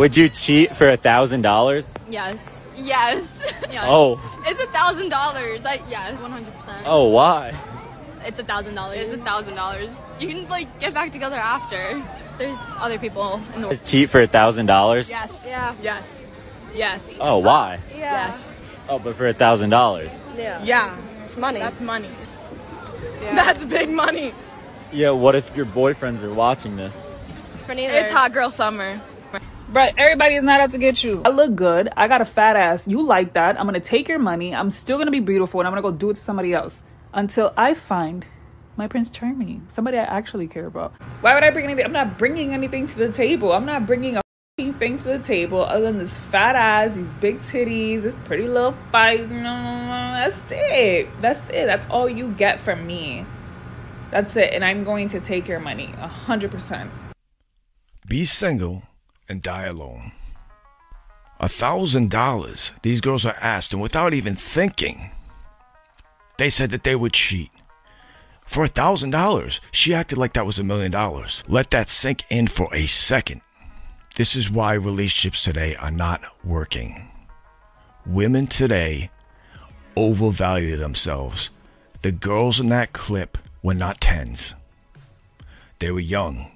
Would you cheat for a thousand dollars? Yes. Yes. yes. Oh. It's a thousand dollars. I yes. One hundred percent. Oh, why? It's a thousand dollars. It's a thousand dollars. You can like get back together after. There's other people in the world. Cheat for a thousand dollars? Yes. Yeah. Yes. Yes. Oh, why? Yes. Oh, but for a thousand dollars. Yeah. Yeah. It's money. That's money. That's big money. Yeah. What if your boyfriends are watching this? It's hot girl summer. But everybody is not out to get you. I look good. I got a fat ass. You like that. I'm gonna take your money. I'm still gonna be beautiful and I'm gonna go do it to somebody else until I find my Prince Charming, somebody I actually care about. Why would I bring anything? I'm not bringing anything to the table. I'm not bringing a f***ing thing to the table other than this fat ass, these big titties, this pretty little fight. No, that's it. That's it. That's all you get from me. That's it. And I'm going to take your money, a hundred percent. Be single and die alone. A thousand dollars these girls are asked, and without even thinking, they said that they would cheat. For a thousand dollars, she acted like that was a million dollars. Let that sink in for a second. This is why relationships today are not working. Women today overvalue themselves. The girls in that clip were not tens, they were young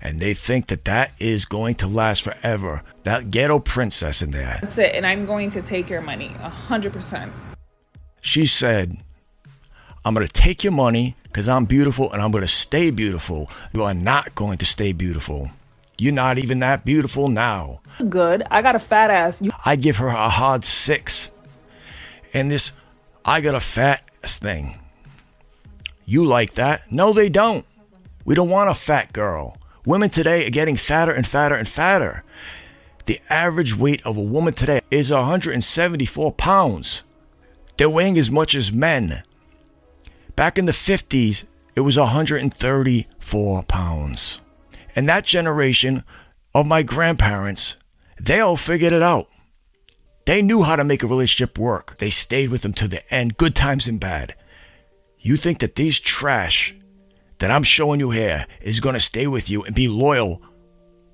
and they think that that is going to last forever. That ghetto princess in there. That's it. And I'm going to take your money, a hundred percent. She said, I'm going to take your money because I'm beautiful and I'm going to stay beautiful. You are not going to stay beautiful. You're not even that beautiful now. Good. I got a fat ass. You I give her a hard six. And this, I got a fat ass thing. You like that? No, they don't. We don't want a fat girl. Women today are getting fatter and fatter and fatter. The average weight of a woman today is 174 pounds. They're weighing as much as men. Back in the 50s, it was 134 pounds. And that generation of my grandparents, they all figured it out. They knew how to make a relationship work. They stayed with them to the end, good times and bad. You think that these trash that I'm showing you here is going to stay with you and be loyal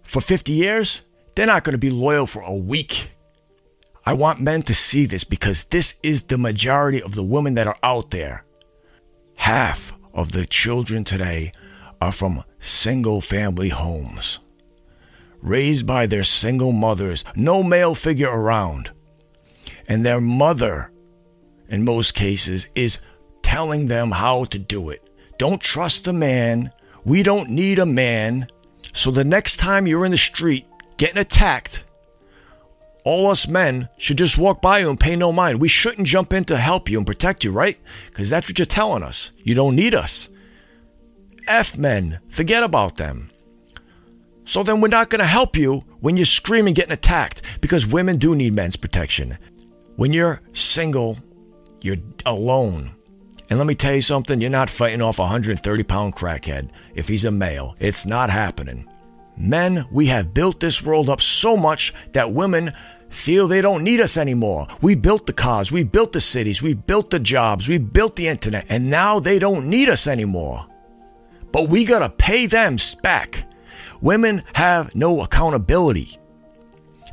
for 50 years? They're not going to be loyal for a week. I want men to see this because this is the majority of the women that are out there. Half of the children today are from single family homes, raised by their single mothers, no male figure around. And their mother, in most cases, is telling them how to do it. Don't trust a man. We don't need a man. So the next time you're in the street getting attacked, all us men should just walk by you and pay no mind. We shouldn't jump in to help you and protect you, right? Because that's what you're telling us. You don't need us. F men, forget about them. So then we're not going to help you when you're screaming getting attacked because women do need men's protection. When you're single, you're alone. And let me tell you something, you're not fighting off a 130 pound crackhead if he's a male. It's not happening. Men, we have built this world up so much that women feel they don't need us anymore. We built the cars, we built the cities, we built the jobs, we built the internet, and now they don't need us anymore. But we gotta pay them back. Women have no accountability.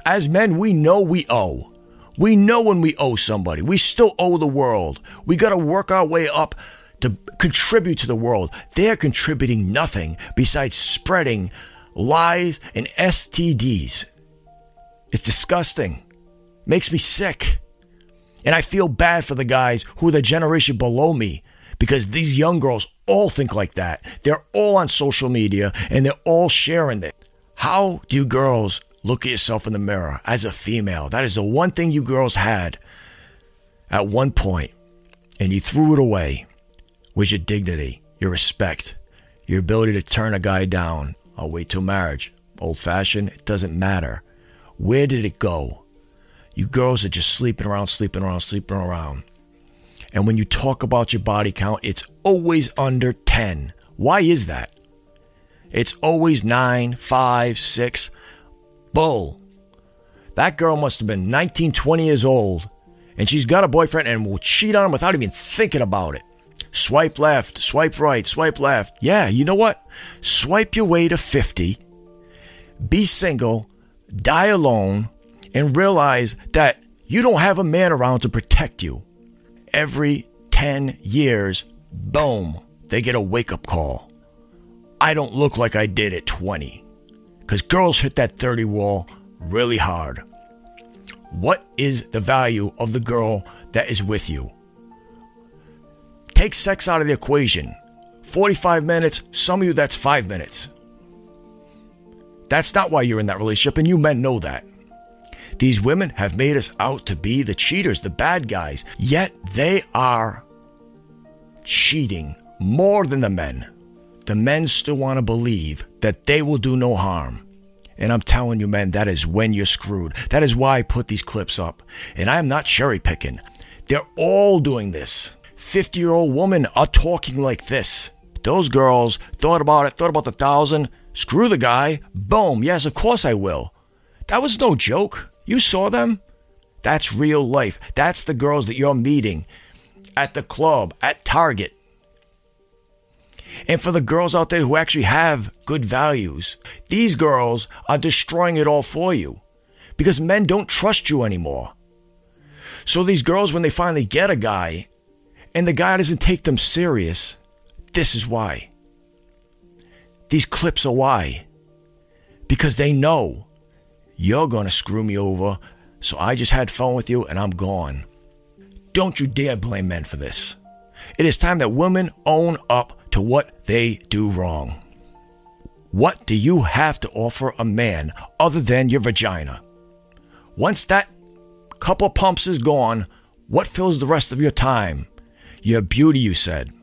As men, we know we owe. We know when we owe somebody. We still owe the world. We got to work our way up to contribute to the world. They're contributing nothing besides spreading lies and STDs. It's disgusting. Makes me sick. And I feel bad for the guys who are the generation below me because these young girls all think like that. They're all on social media and they're all sharing it. How do you girls look at yourself in the mirror as a female? That is the one thing you girls had at one point and you threw it away was your dignity, your respect, your ability to turn a guy down. I'll wait till marriage. Old fashioned, it doesn't matter. Where did it go? You girls are just sleeping around, sleeping around, sleeping around. And when you talk about your body count, it's always under 10. Why is that? It's always 9, 5, 6. Bull. That girl must have been 19, 20 years old, and she's got a boyfriend and will cheat on him without even thinking about it. Swipe left, swipe right, swipe left. Yeah, you know what? Swipe your way to 50. Be single, die alone and realize that you don't have a man around to protect you. Every 10 years, boom, they get a wake up call. I don't look like I did at 20. Because girls hit that 30 wall really hard. What is the value of the girl that is with you? Take sex out of the equation. 45 minutes, some of you, that's five minutes. That's not why you're in that relationship, and you men know that. These women have made us out to be the cheaters, the bad guys, yet they are cheating more than the men. The men still want to believe that they will do no harm. And I'm telling you, men, that is when you're screwed. That is why I put these clips up. And I am not cherry picking. They're all doing this. 50 year old women are talking like this. Those girls thought about it, thought about the thousand. Screw the guy. Boom. Yes, of course I will. That was no joke. You saw them? That's real life. That's the girls that you're meeting at the club, at Target. And for the girls out there who actually have good values, these girls are destroying it all for you because men don't trust you anymore. So these girls, when they finally get a guy and the guy doesn't take them serious, this is why. These clips are why. Because they know you're going to screw me over, so I just had fun with you and I'm gone. Don't you dare blame men for this. It is time that women own up to what they do wrong. What do you have to offer a man other than your vagina? Once that couple pumps is gone, what fills the rest of your time? Your beauty, you said.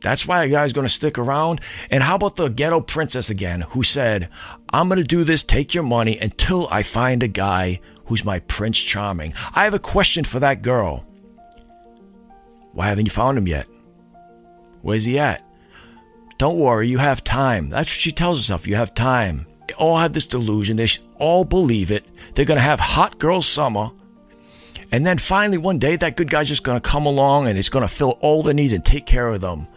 That's why a guy's to stick around. And how about the ghetto princess again, who said, I'm to do this, take your money until I find a guy who's my Prince Charming. I have a question for that girl. Why haven't you found him yet? Where's he at? Don't worry, you have time. That's what she tells herself. You have time. They all have this delusion. They all believe it. They're going to have hot girl summer. And then finally, one day, that good guy's just going to come along and he's going to fill all the needs and take care of them.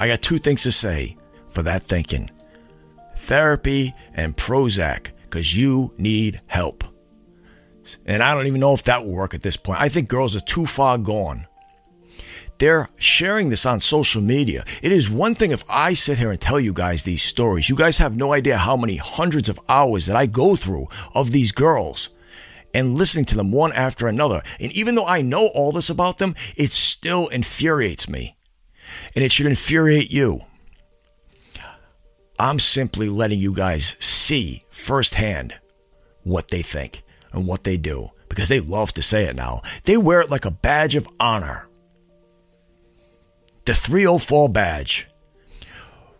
I got two things to say for that thinking therapy and Prozac, because you need help. And I don't even know if that will work at this point. I think girls are too far gone. They're sharing this on social media. It is one thing if I sit here and tell you guys these stories. You guys have no idea how many hundreds of hours that I go through of these girls and listening to them one after another. And even though I know all this about them, it still infuriates me. And it should infuriate you. I'm simply letting you guys see firsthand what they think and what they do because they love to say it now. They wear it like a badge of honor the 304 badge.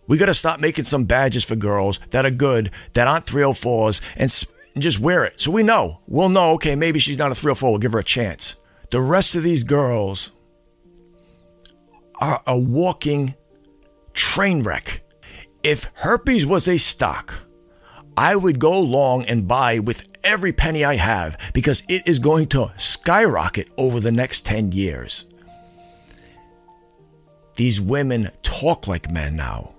We got to stop making some badges for girls that are good, that aren't 304s, and, and just wear it. So we know. We'll know, okay, maybe she's not a 304. We'll give her a chance. The rest of these girls are a walking train wreck. If herpes was a stock, I would go long and buy with every penny I have because it is going to skyrocket over the next 10 years. These women talk like men now.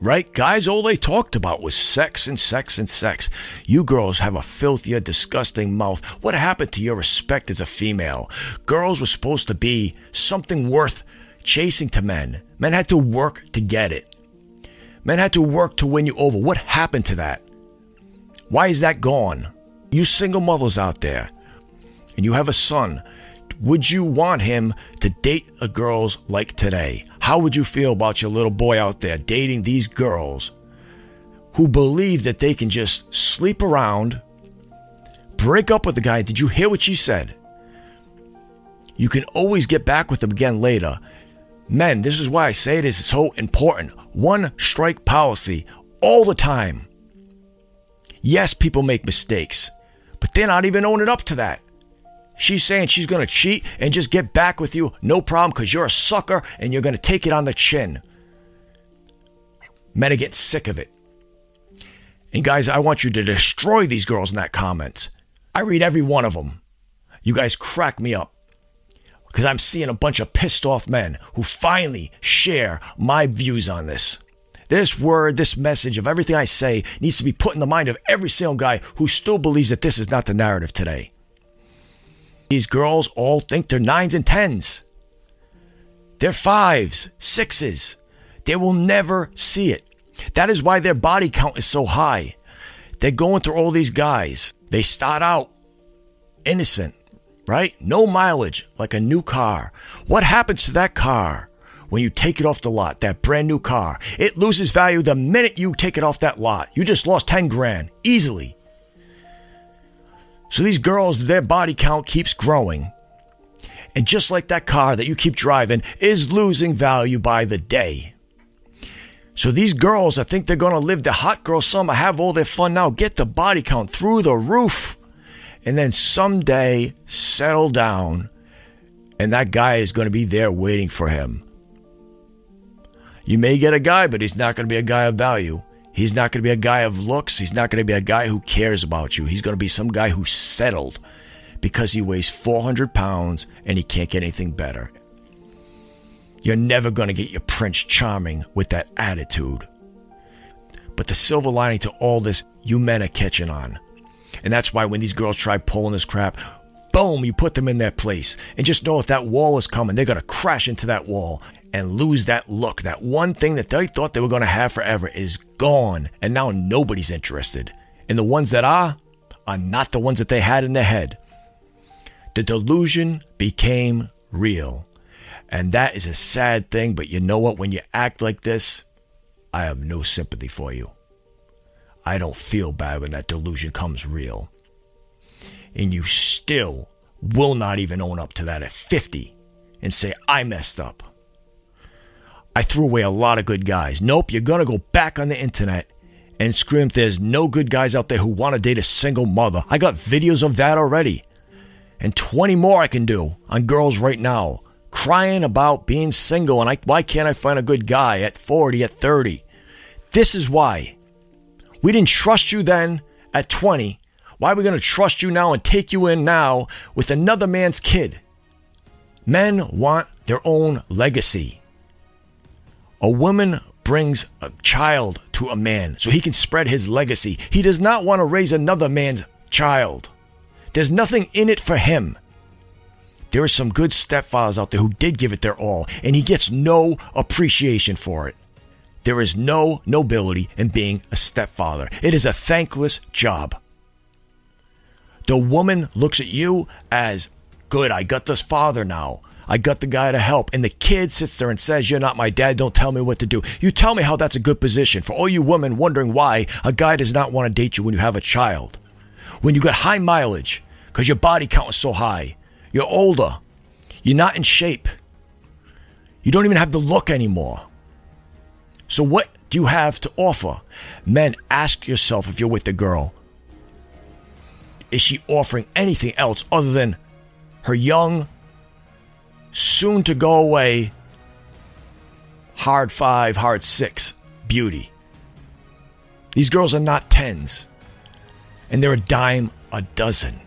Right? Guys, all they talked about was sex and sex and sex. You girls have a filthier, disgusting mouth. What happened to your respect as a female? Girls were supposed to be something worth chasing to men. Men had to work to get it. Men had to work to win you over. What happened to that? Why is that gone? You single mothers out there, and you have a son would you want him to date a girls like today? How would you feel about your little boy out there dating these girls who believe that they can just sleep around, break up with the guy? Did you hear what she said? You can always get back with them again later. Men, this is why I say it is so important. One strike policy all the time. Yes, people make mistakes, but they're not even owning up to that. She's saying she's going to cheat and just get back with you, no problem, because you're a sucker and you're going to take it on the chin. Men are getting sick of it. And guys, I want you to destroy these girls in that comment. I read every one of them. You guys crack me up because I'm seeing a bunch of pissed off men who finally share my views on this. This word, this message of everything I say needs to be put in the mind of every single guy who still believes that this is not the narrative today. These girls all think they're nines and tens. They're fives, sixes. They will never see it. That is why their body count is so high. They're going through all these guys. They start out innocent, right? No mileage, like a new car. What happens to that car when you take it off the lot, that brand new car? It loses value the minute you take it off that lot. You just lost 10 grand easily. So these girls, their body count keeps growing. And just like that car that you keep driving is losing value by the day. So these girls, I think they're going to live the hot girl summer, have all their fun now, get the body count through the roof, and then someday settle down, and that guy is going to be there waiting for him. You may get a guy, but he's not going to be a guy of value. He's not going to be a guy of looks. He's not going to be a guy who cares about you. He's going to be some guy who's settled because he weighs 400 pounds and he can't get anything better. You're never going to get your Prince Charming with that attitude. But the silver lining to all this, you men are catching on. And that's why when these girls try pulling this crap, boom, you put them in their place. And just know if that wall is coming, they're going to crash into that wall and lose that look. That one thing that they thought they were going to have forever is gone. And now nobody's interested. And the ones that are, are not the ones that they had in their head. The delusion became real. And that is a sad thing, but you know what? When you act like this, I have no sympathy for you. I don't feel bad when that delusion comes real. And you still will not even own up to that at 50 and say, I messed up. I threw away a lot of good guys. Nope, you're going to go back on the internet and scream there's no good guys out there who want to date a single mother. I got videos of that already and 20 more I can do on girls right now crying about being single and I, why can't I find a good guy at 40, at 30? This is why. We didn't trust you then at 20. Why are we going to trust you now and take you in now with another man's kid? Men want their own legacy. A woman brings a child to a man so he can spread his legacy. He does not want to raise another man's child. There's nothing in it for him. There are some good stepfathers out there who did give it their all, and he gets no appreciation for it. There is no nobility in being a stepfather. It is a thankless job. The woman looks at you as good, I got this father now. I got the guy to help. And the kid sits there and says, You're not my dad. Don't tell me what to do. You tell me how that's a good position for all you women wondering why a guy does not want to date you when you have a child. When you got high mileage, because your body count is so high. You're older. You're not in shape. You don't even have the look anymore. So, what do you have to offer? Men, ask yourself if you're with the girl is she offering anything else other than her young, soon to go away, hard five, hard six beauty? These girls are not tens, and they're a dime a dozen.